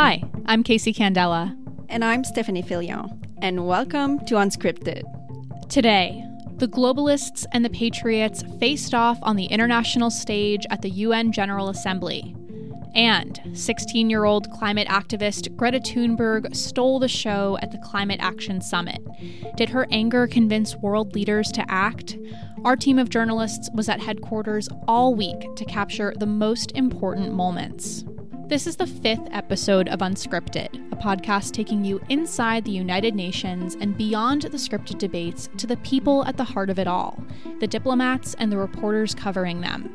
Hi, I'm Casey Candela. And I'm Stephanie Filion. And welcome to Unscripted. Today, the globalists and the patriots faced off on the international stage at the UN General Assembly. And 16 year old climate activist Greta Thunberg stole the show at the Climate Action Summit. Did her anger convince world leaders to act? Our team of journalists was at headquarters all week to capture the most important moments. This is the fifth episode of Unscripted, a podcast taking you inside the United Nations and beyond the scripted debates to the people at the heart of it all the diplomats and the reporters covering them.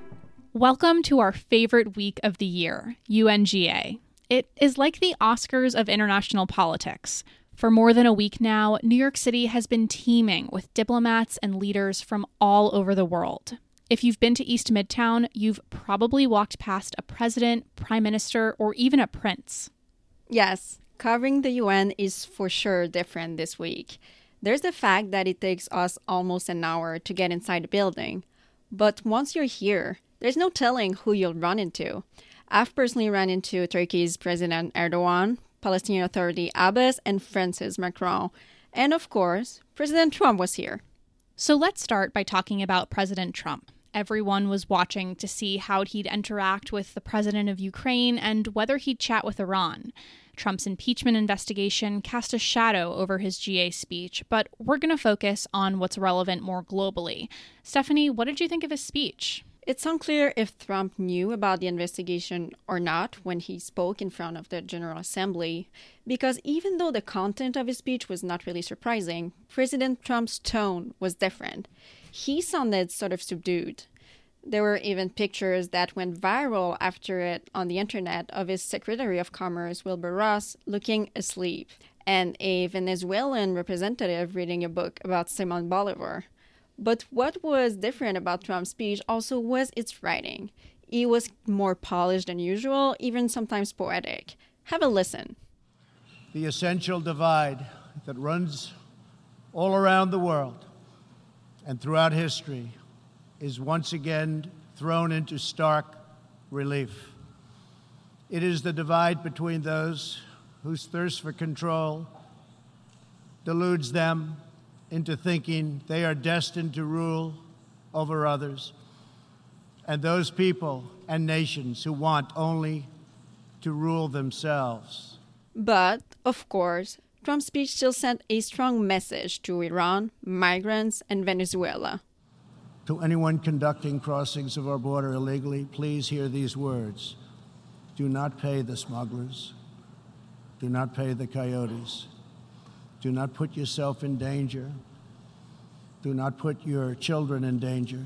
Welcome to our favorite week of the year, UNGA. It is like the Oscars of international politics. For more than a week now, New York City has been teeming with diplomats and leaders from all over the world. If you've been to East Midtown, you've probably walked past a president, prime minister, or even a prince. Yes, covering the UN is for sure different this week. There's the fact that it takes us almost an hour to get inside the building. But once you're here, there's no telling who you'll run into. I've personally run into Turkey's President Erdogan, Palestinian Authority Abbas, and France's Macron. And of course, President Trump was here. So let's start by talking about President Trump. Everyone was watching to see how he'd interact with the president of Ukraine and whether he'd chat with Iran. Trump's impeachment investigation cast a shadow over his GA speech, but we're going to focus on what's relevant more globally. Stephanie, what did you think of his speech? It's unclear if Trump knew about the investigation or not when he spoke in front of the General Assembly, because even though the content of his speech was not really surprising, President Trump's tone was different. He sounded sort of subdued. There were even pictures that went viral after it on the internet of his Secretary of Commerce, Wilbur Ross, looking asleep, and a Venezuelan representative reading a book about Simon Bolivar. But what was different about Trump's speech also was its writing. It was more polished than usual, even sometimes poetic. Have a listen. The essential divide that runs all around the world and throughout history is once again thrown into stark relief. It is the divide between those whose thirst for control deludes them into thinking they are destined to rule over others, and those people and nations who want only to rule themselves. But, of course, Trump's speech still sent a strong message to Iran, migrants, and Venezuela. To anyone conducting crossings of our border illegally, please hear these words Do not pay the smugglers, do not pay the coyotes. Do not put yourself in danger. Do not put your children in danger,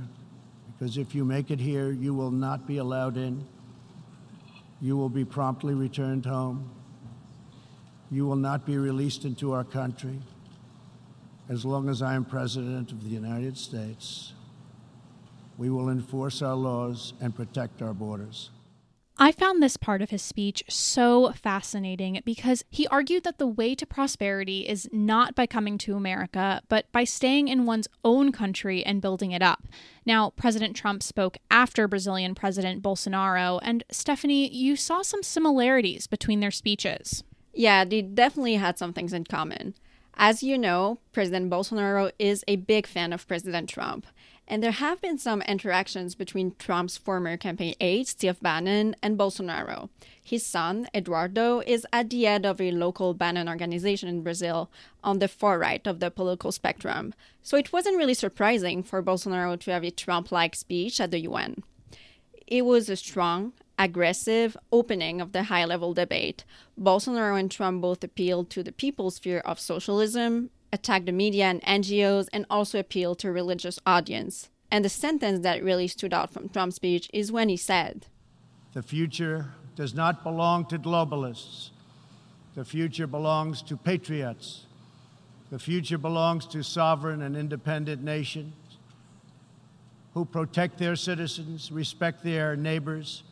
because if you make it here, you will not be allowed in. You will be promptly returned home. You will not be released into our country as long as I am President of the United States. We will enforce our laws and protect our borders. I found this part of his speech so fascinating because he argued that the way to prosperity is not by coming to America, but by staying in one's own country and building it up. Now, President Trump spoke after Brazilian President Bolsonaro, and Stephanie, you saw some similarities between their speeches. Yeah, they definitely had some things in common. As you know, President Bolsonaro is a big fan of President Trump. And there have been some interactions between Trump's former campaign aide, Steve Bannon, and Bolsonaro. His son, Eduardo, is at the head of a local Bannon organization in Brazil on the far right of the political spectrum. So it wasn't really surprising for Bolsonaro to have a Trump like speech at the UN. It was a strong, aggressive opening of the high level debate. Bolsonaro and Trump both appealed to the people's fear of socialism, attacked the media and NGOs, and also appealed to religious audience. And the sentence that really stood out from Trump's speech is when he said, The future does not belong to globalists. The future belongs to patriots. The future belongs to sovereign and independent nations who protect their citizens, respect their neighbors,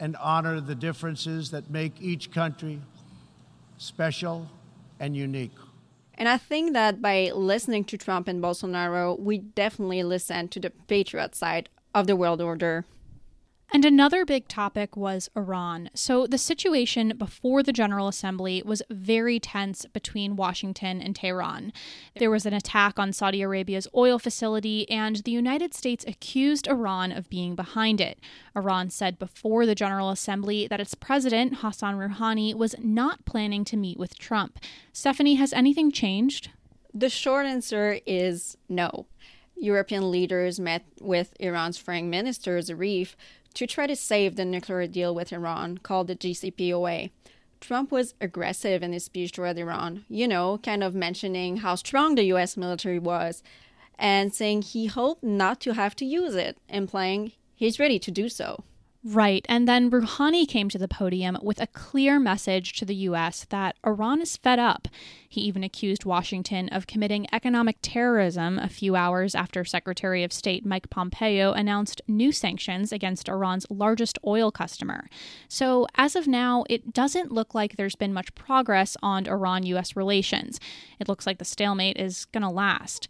and honor the differences that make each country special and unique. And I think that by listening to Trump and Bolsonaro, we definitely listen to the patriot side of the world order. And another big topic was Iran. So the situation before the General Assembly was very tense between Washington and Tehran. There was an attack on Saudi Arabia's oil facility, and the United States accused Iran of being behind it. Iran said before the General Assembly that its president, Hassan Rouhani, was not planning to meet with Trump. Stephanie, has anything changed? The short answer is no. European leaders met with Iran's foreign minister Zarif to try to save the nuclear deal with Iran called the JCPOA. Trump was aggressive in his speech toward Iran, you know, kind of mentioning how strong the US military was and saying he hoped not to have to use it, implying he's ready to do so. Right. And then Rouhani came to the podium with a clear message to the U.S. that Iran is fed up. He even accused Washington of committing economic terrorism a few hours after Secretary of State Mike Pompeo announced new sanctions against Iran's largest oil customer. So, as of now, it doesn't look like there's been much progress on Iran U.S. relations. It looks like the stalemate is going to last.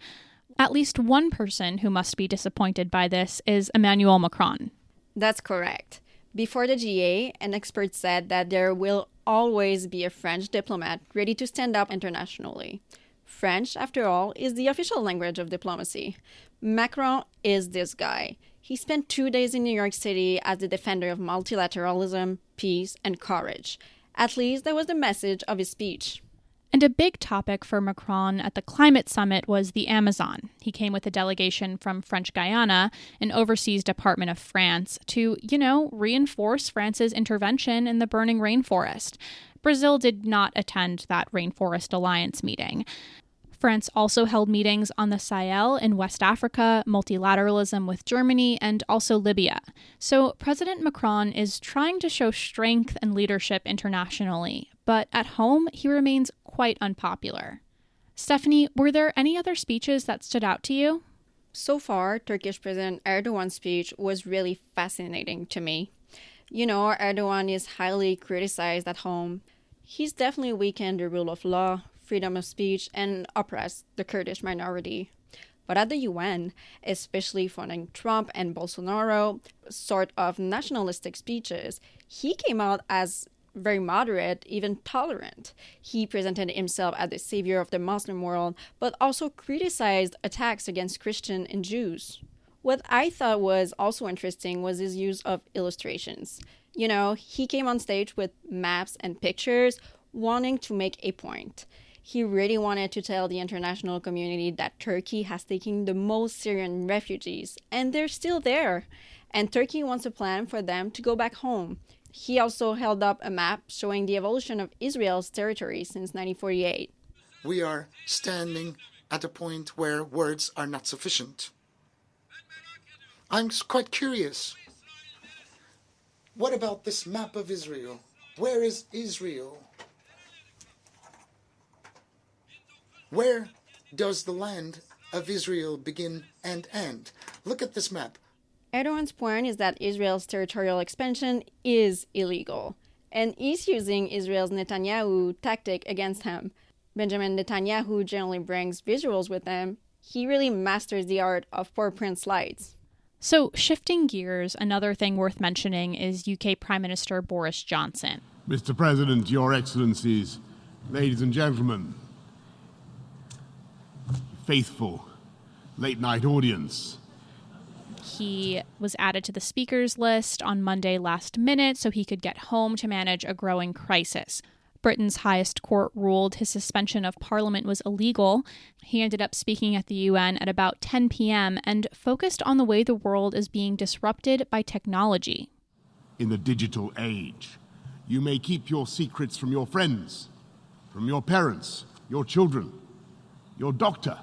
At least one person who must be disappointed by this is Emmanuel Macron. That's correct. Before the GA, an expert said that there will always be a French diplomat ready to stand up internationally. French, after all, is the official language of diplomacy. Macron is this guy. He spent two days in New York City as the defender of multilateralism, peace, and courage. At least that was the message of his speech. And a big topic for Macron at the climate summit was the Amazon. He came with a delegation from French Guiana, an overseas department of France, to, you know, reinforce France's intervention in the burning rainforest. Brazil did not attend that Rainforest Alliance meeting. France also held meetings on the Sahel in West Africa, multilateralism with Germany, and also Libya. So President Macron is trying to show strength and leadership internationally, but at home, he remains quite unpopular. Stephanie, were there any other speeches that stood out to you? So far, Turkish President Erdogan's speech was really fascinating to me. You know, Erdogan is highly criticized at home. He's definitely weakened the rule of law, freedom of speech, and oppressed the Kurdish minority. But at the UN, especially following Trump and Bolsonaro sort of nationalistic speeches, he came out as very moderate, even tolerant. He presented himself as the savior of the Muslim world, but also criticized attacks against Christians and Jews. What I thought was also interesting was his use of illustrations. You know, he came on stage with maps and pictures, wanting to make a point. He really wanted to tell the international community that Turkey has taken the most Syrian refugees, and they're still there. And Turkey wants a plan for them to go back home. He also held up a map showing the evolution of Israel's territory since 1948. We are standing at a point where words are not sufficient. I'm quite curious. What about this map of Israel? Where is Israel? Where does the land of Israel begin and end? Look at this map. Erdogan's point is that Israel's territorial expansion is illegal, and he's using Israel's Netanyahu tactic against him. Benjamin Netanyahu generally brings visuals with him. He really masters the art of PowerPoint slides. So, shifting gears, another thing worth mentioning is UK Prime Minister Boris Johnson. Mr. President, Your Excellencies, ladies and gentlemen, faithful late night audience. He was added to the speakers list on Monday last minute so he could get home to manage a growing crisis. Britain's highest court ruled his suspension of parliament was illegal. He ended up speaking at the UN at about 10 p.m. and focused on the way the world is being disrupted by technology. In the digital age, you may keep your secrets from your friends, from your parents, your children, your doctor,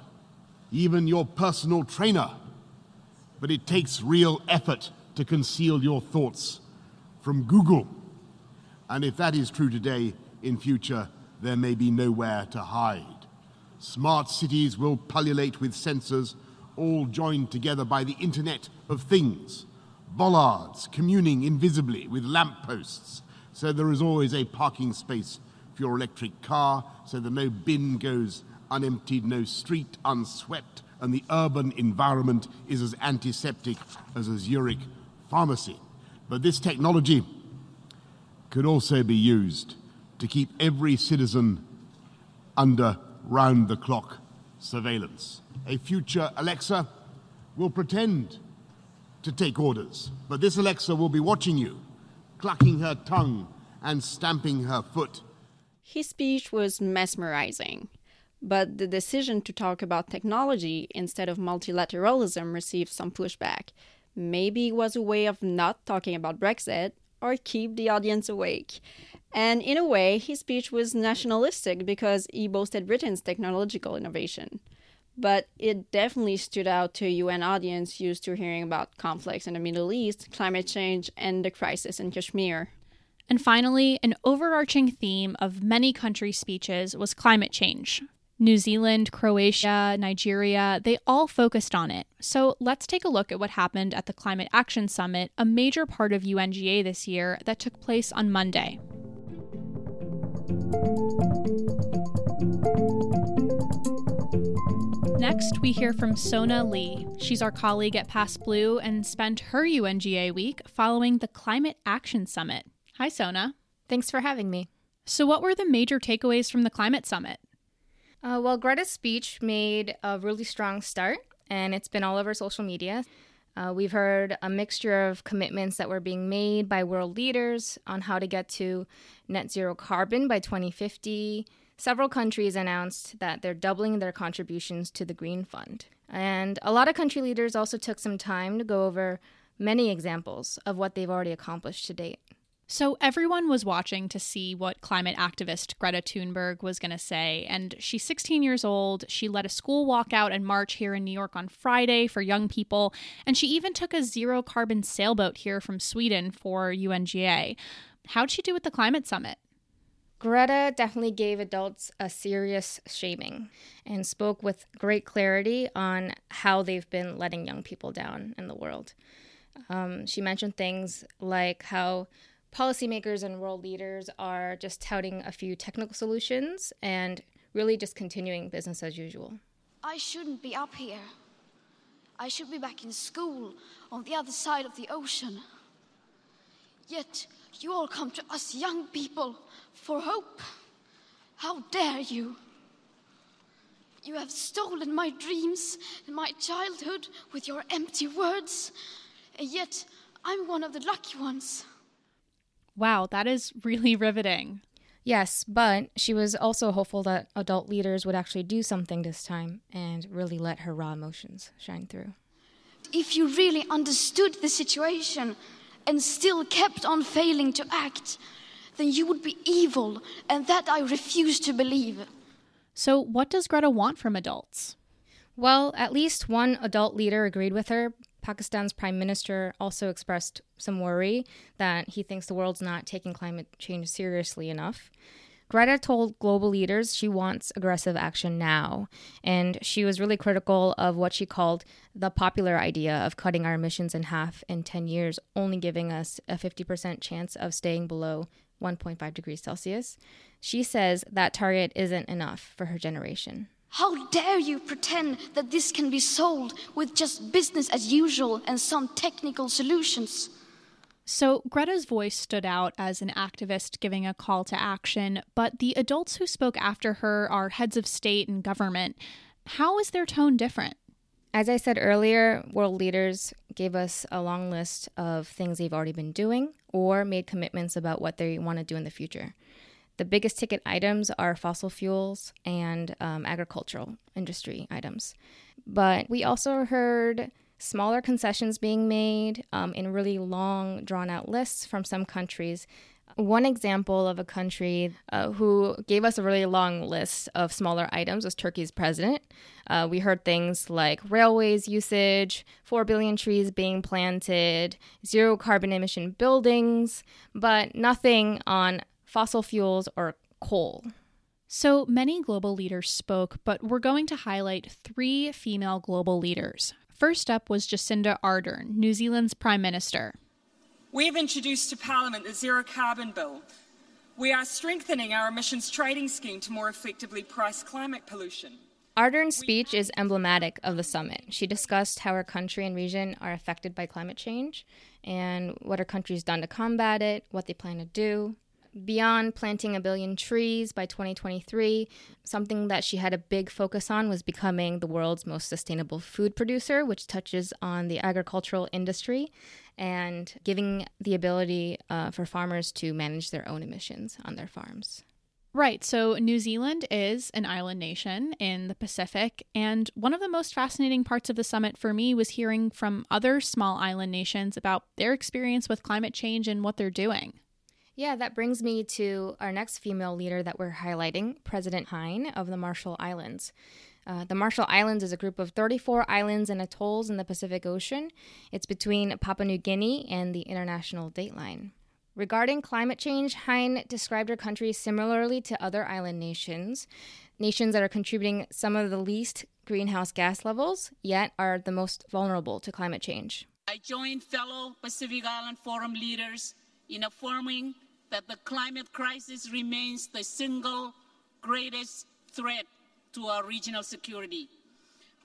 even your personal trainer but it takes real effort to conceal your thoughts from Google. And if that is true today, in future, there may be nowhere to hide. Smart cities will pullulate with sensors, all joined together by the Internet of Things. Bollards communing invisibly with lampposts, so there is always a parking space for your electric car, so that no bin goes unemptied, no street unswept, and the urban environment is as antiseptic as a Zurich pharmacy. But this technology could also be used to keep every citizen under round the clock surveillance. A future Alexa will pretend to take orders, but this Alexa will be watching you, clucking her tongue and stamping her foot. His speech was mesmerizing, but the decision to talk about technology instead of multilateralism received some pushback. Maybe it was a way of not talking about Brexit or keep the audience awake. And in a way, his speech was nationalistic because he boasted Britain's technological innovation. But it definitely stood out to a UN audience used to hearing about conflicts in the Middle East, climate change, and the crisis in Kashmir. And finally, an overarching theme of many country speeches was climate change. New Zealand, Croatia, Nigeria, they all focused on it. So let's take a look at what happened at the Climate Action Summit, a major part of UNGA this year that took place on Monday. Next, we hear from Sona Lee. She's our colleague at PassBlue and spent her UNGA week following the Climate Action Summit. Hi, Sona. Thanks for having me. So, what were the major takeaways from the climate summit? Uh, well, Greta's speech made a really strong start, and it's been all over social media. Uh, we've heard a mixture of commitments that were being made by world leaders on how to get to net zero carbon by 2050. Several countries announced that they're doubling their contributions to the Green Fund. And a lot of country leaders also took some time to go over many examples of what they've already accomplished to date. So, everyone was watching to see what climate activist Greta Thunberg was going to say. And she's 16 years old. She led a school walkout and march here in New York on Friday for young people. And she even took a zero carbon sailboat here from Sweden for UNGA. How'd she do at the climate summit? Greta definitely gave adults a serious shaming and spoke with great clarity on how they've been letting young people down in the world. Um, she mentioned things like how policymakers and world leaders are just touting a few technical solutions and really just continuing business as usual. I shouldn't be up here. I should be back in school on the other side of the ocean. Yet you all come to us young people for hope. How dare you? You have stolen my dreams and my childhood with your empty words, and yet I'm one of the lucky ones. Wow, that is really riveting. Yes, but she was also hopeful that adult leaders would actually do something this time and really let her raw emotions shine through. If you really understood the situation and still kept on failing to act, then you would be evil, and that I refuse to believe. So, what does Greta want from adults? Well, at least one adult leader agreed with her, Pakistan's prime minister also expressed some worry that he thinks the world's not taking climate change seriously enough. Greta told global leaders she wants aggressive action now, and she was really critical of what she called the popular idea of cutting our emissions in half in 10 years, only giving us a 50% chance of staying below 1.5 degrees Celsius. She says that target isn't enough for her generation. How dare you pretend that this can be solved with just business as usual and some technical solutions? So, Greta's voice stood out as an activist giving a call to action, but the adults who spoke after her are heads of state and government. How is their tone different? As I said earlier, world leaders gave us a long list of things they've already been doing or made commitments about what they want to do in the future. The biggest ticket items are fossil fuels and um, agricultural industry items. But we also heard smaller concessions being made um, in really long, drawn out lists from some countries. One example of a country uh, who gave us a really long list of smaller items was Turkey's president. Uh, we heard things like railways usage, 4 billion trees being planted, zero carbon emission buildings, but nothing on fossil fuels, or coal. So many global leaders spoke, but we're going to highlight three female global leaders. First up was Jacinda Ardern, New Zealand's Prime Minister. We have introduced to Parliament the Zero Carbon Bill. We are strengthening our emissions trading scheme to more effectively price climate pollution. Ardern's speech is emblematic of the summit. She discussed how her country and region are affected by climate change and what her country's done to combat it, what they plan to do. Beyond planting a billion trees by 2023, something that she had a big focus on was becoming the world's most sustainable food producer, which touches on the agricultural industry and giving the ability uh, for farmers to manage their own emissions on their farms. Right. So New Zealand is an island nation in the Pacific. And one of the most fascinating parts of the summit for me was hearing from other small island nations about their experience with climate change and what they're doing. Yeah, that brings me to our next female leader that we're highlighting, President Heine of the Marshall Islands. Uh, the Marshall Islands is a group of 34 islands and atolls in the Pacific Ocean. It's between Papua New Guinea and the international dateline. Regarding climate change, Heine described her country similarly to other island nations, nations that are contributing some of the least greenhouse gas levels, yet are the most vulnerable to climate change. I join fellow Pacific Island Forum leaders in affirming that the climate crisis remains the single greatest threat to our regional security.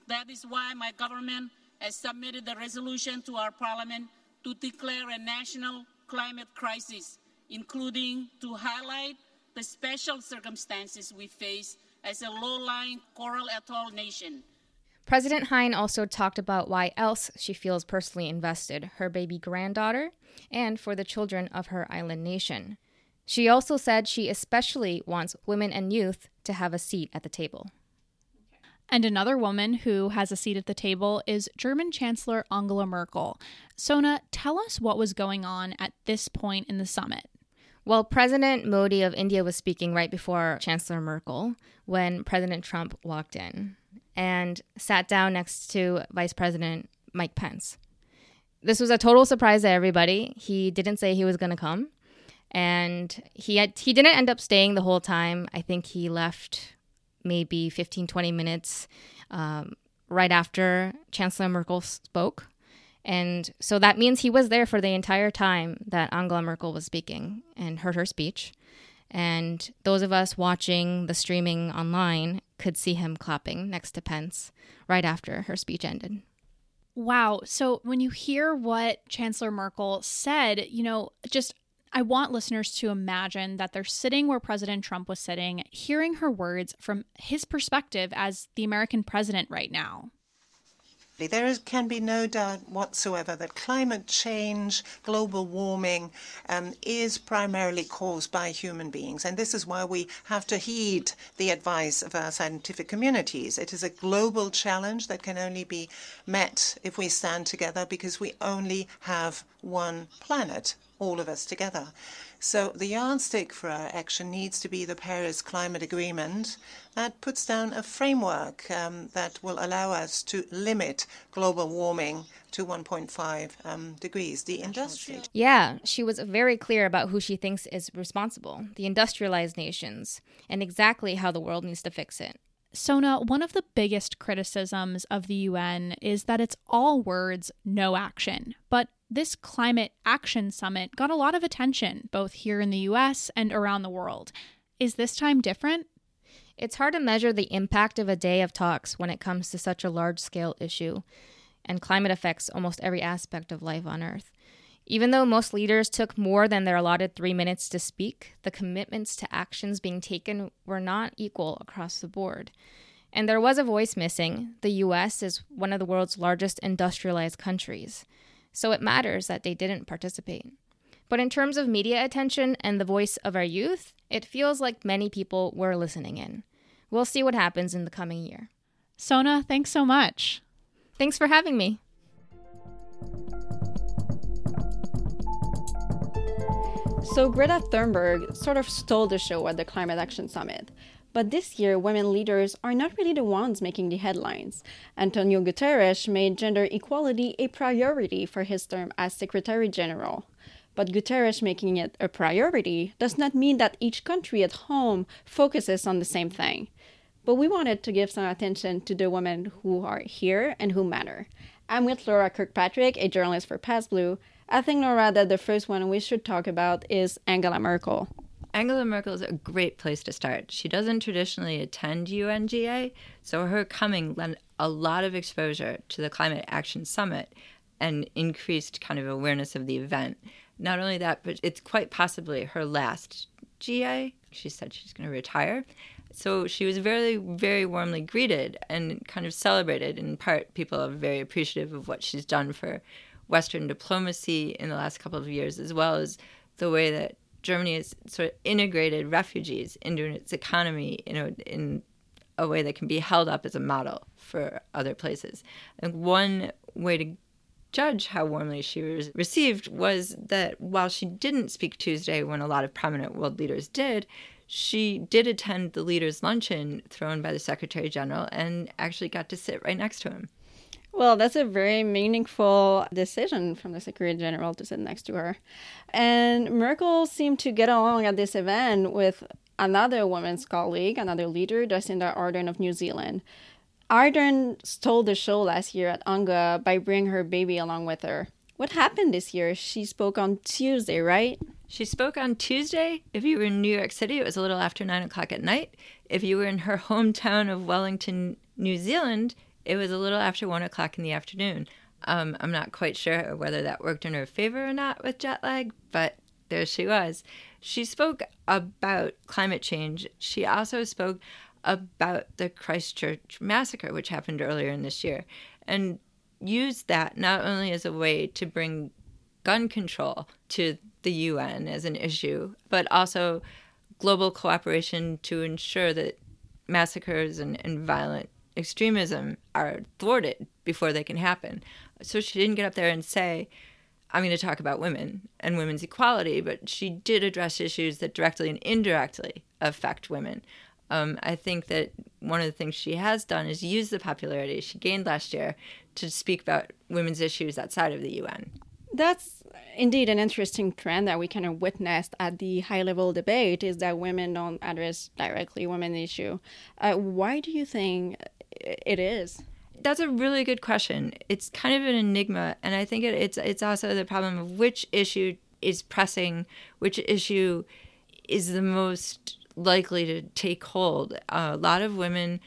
That is why my government has submitted the resolution to our parliament to declare a national climate crisis, including to highlight the special circumstances we face as a low-lying coral atoll nation. President Heine also talked about why else she feels personally invested her baby granddaughter and for the children of her island nation. She also said she especially wants women and youth to have a seat at the table. And another woman who has a seat at the table is German Chancellor Angela Merkel. Sona, tell us what was going on at this point in the summit. Well, President Modi of India was speaking right before Chancellor Merkel when President Trump walked in and sat down next to Vice President Mike Pence. This was a total surprise to everybody. He didn't say he was going to come, and he had, he didn't end up staying the whole time. I think he left maybe 15, 20 minutes um, right after Chancellor Merkel spoke. And so that means he was there for the entire time that Angela Merkel was speaking and heard her speech. And those of us watching the streaming online could see him clapping next to Pence right after her speech ended. Wow. So when you hear what Chancellor Merkel said, you know, just I want listeners to imagine that they're sitting where President Trump was sitting, hearing her words from his perspective as the American president right now. There is, can be no doubt whatsoever that climate change, global warming, um, is primarily caused by human beings. And this is why we have to heed the advice of our scientific communities. It is a global challenge that can only be met if we stand together because we only have one planet all of us together. So the yardstick for our action needs to be the Paris Climate Agreement that puts down a framework um, that will allow us to limit global warming to 1.5 um, degrees. The industrial. Yeah, she was very clear about who she thinks is responsible the industrialized nations, and exactly how the world needs to fix it. Sona, one of the biggest criticisms of the UN is that it's all words, no action. But this climate action summit got a lot of attention, both here in the US and around the world. Is this time different? It's hard to measure the impact of a day of talks when it comes to such a large scale issue, and climate affects almost every aspect of life on Earth. Even though most leaders took more than their allotted three minutes to speak, the commitments to actions being taken were not equal across the board. And there was a voice missing. The US is one of the world's largest industrialized countries so it matters that they didn't participate. But in terms of media attention and the voice of our youth, it feels like many people were listening in. We'll see what happens in the coming year. Sona, thanks so much. Thanks for having me. So, Greta Thunberg sort of stole the show at the Climate Action Summit. But this year, women leaders are not really the ones making the headlines. Antonio Guterres made gender equality a priority for his term as Secretary General. But Guterres making it a priority does not mean that each country at home focuses on the same thing. But we wanted to give some attention to the women who are here and who matter. I'm with Laura Kirkpatrick, a journalist for PassBlue. I think, Laura, that the first one we should talk about is Angela Merkel. Angela Merkel is a great place to start. She doesn't traditionally attend UNGA, so her coming lent a lot of exposure to the Climate Action Summit and increased kind of awareness of the event. Not only that, but it's quite possibly her last GA. She said she's going to retire. So she was very, very warmly greeted and kind of celebrated. In part, people are very appreciative of what she's done for Western diplomacy in the last couple of years, as well as the way that Germany has sort of integrated refugees into its economy in a way that can be held up as a model for other places. And one way to judge how warmly she was received was that while she didn't speak Tuesday when a lot of prominent world leaders did, she did attend the leaders' luncheon thrown by the Secretary General and actually got to sit right next to him. Well, that's a very meaningful decision from the Secretary General to sit next to her. And Merkel seemed to get along at this event with another woman's colleague, another leader, Jacinda Ardern of New Zealand. Ardern stole the show last year at UNGA by bringing her baby along with her. What happened this year? She spoke on Tuesday, right? She spoke on Tuesday. If you were in New York City, it was a little after nine o'clock at night. If you were in her hometown of Wellington, New Zealand, it was a little after one o'clock in the afternoon. Um, I'm not quite sure whether that worked in her favor or not with jet lag, but there she was. She spoke about climate change. She also spoke about the Christchurch massacre, which happened earlier in this year, and used that not only as a way to bring gun control to the UN as an issue, but also global cooperation to ensure that massacres and, and violent extremism are thwarted before they can happen. So she didn't get up there and say, I'm going to talk about women and women's equality, but she did address issues that directly and indirectly affect women. Um, I think that one of the things she has done is use the popularity she gained last year to speak about women's issues outside of the UN. That's indeed an interesting trend that we kind of witnessed at the high level debate is that women don't address directly women issue. Uh, why do you think it is? That's a really good question. It's kind of an enigma, and I think it, it's it's also the problem of which issue is pressing, which issue is the most likely to take hold. Uh, a lot of women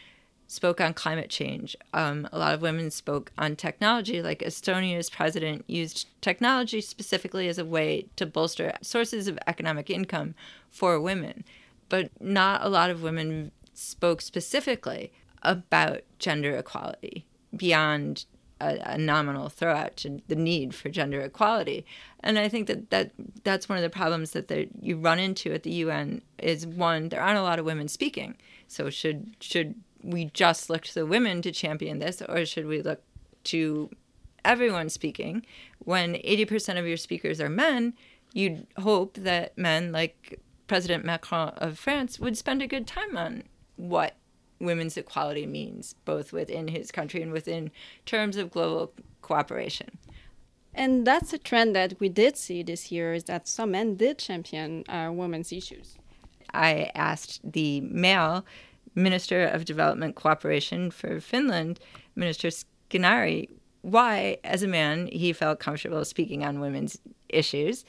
spoke on climate change. Um, a lot of women spoke on technology, like Estonia's president used technology specifically as a way to bolster sources of economic income for women. But not a lot of women spoke specifically about gender equality beyond a, a, nominal throw out to the need for gender equality. And I think that, that that's one of the problems that you run into at the UN is one, there aren't a lot of women speaking. So should should we just look to the women to champion this, or should we look to everyone speaking? When 80% of your speakers are men, you'd hope that men like President Macron of France would spend a good time on what women's equality means, both within his country and within terms of global cooperation. And that's a trend that we did see this year is that some men did champion uh, women's issues. I asked the male Minister of Development Cooperation for Finland, Minister Skinnari, why, as a man, he felt comfortable speaking on women's issues.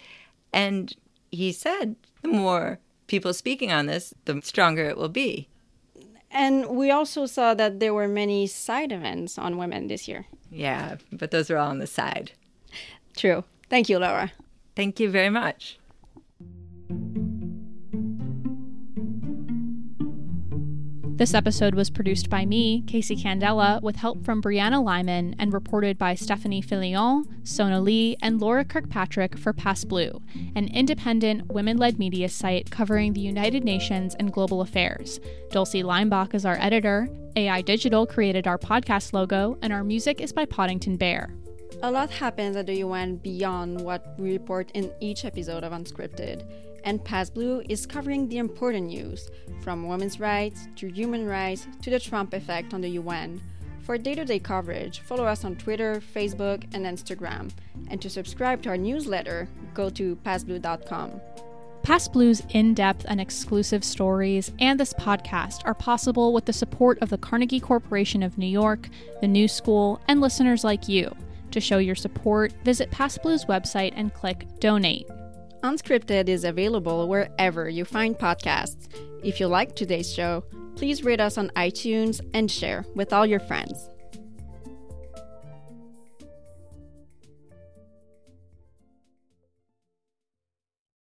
And he said the more people speaking on this, the stronger it will be. And we also saw that there were many side events on women this year. Yeah, but those are all on the side. True. Thank you, Laura. Thank you very much. This episode was produced by me, Casey Candela, with help from Brianna Lyman and reported by Stephanie Filion, Sona Lee, and Laura Kirkpatrick for Pass Blue, an independent, women led media site covering the United Nations and global affairs. Dulcie Leimbach is our editor, AI Digital created our podcast logo, and our music is by Poddington Bear. A lot happens at the UN beyond what we report in each episode of Unscripted and Pass Blue is covering the important news, from women's rights to human rights to the Trump effect on the UN. For day to day coverage, follow us on Twitter, Facebook, and Instagram. And to subscribe to our newsletter, go to passblue.com. Pass Blue's in depth and exclusive stories and this podcast are possible with the support of the Carnegie Corporation of New York, the New School, and listeners like you. To show your support, visit Pass Blue's website and click Donate. Unscripted is available wherever you find podcasts. If you like today's show, please rate us on iTunes and share with all your friends.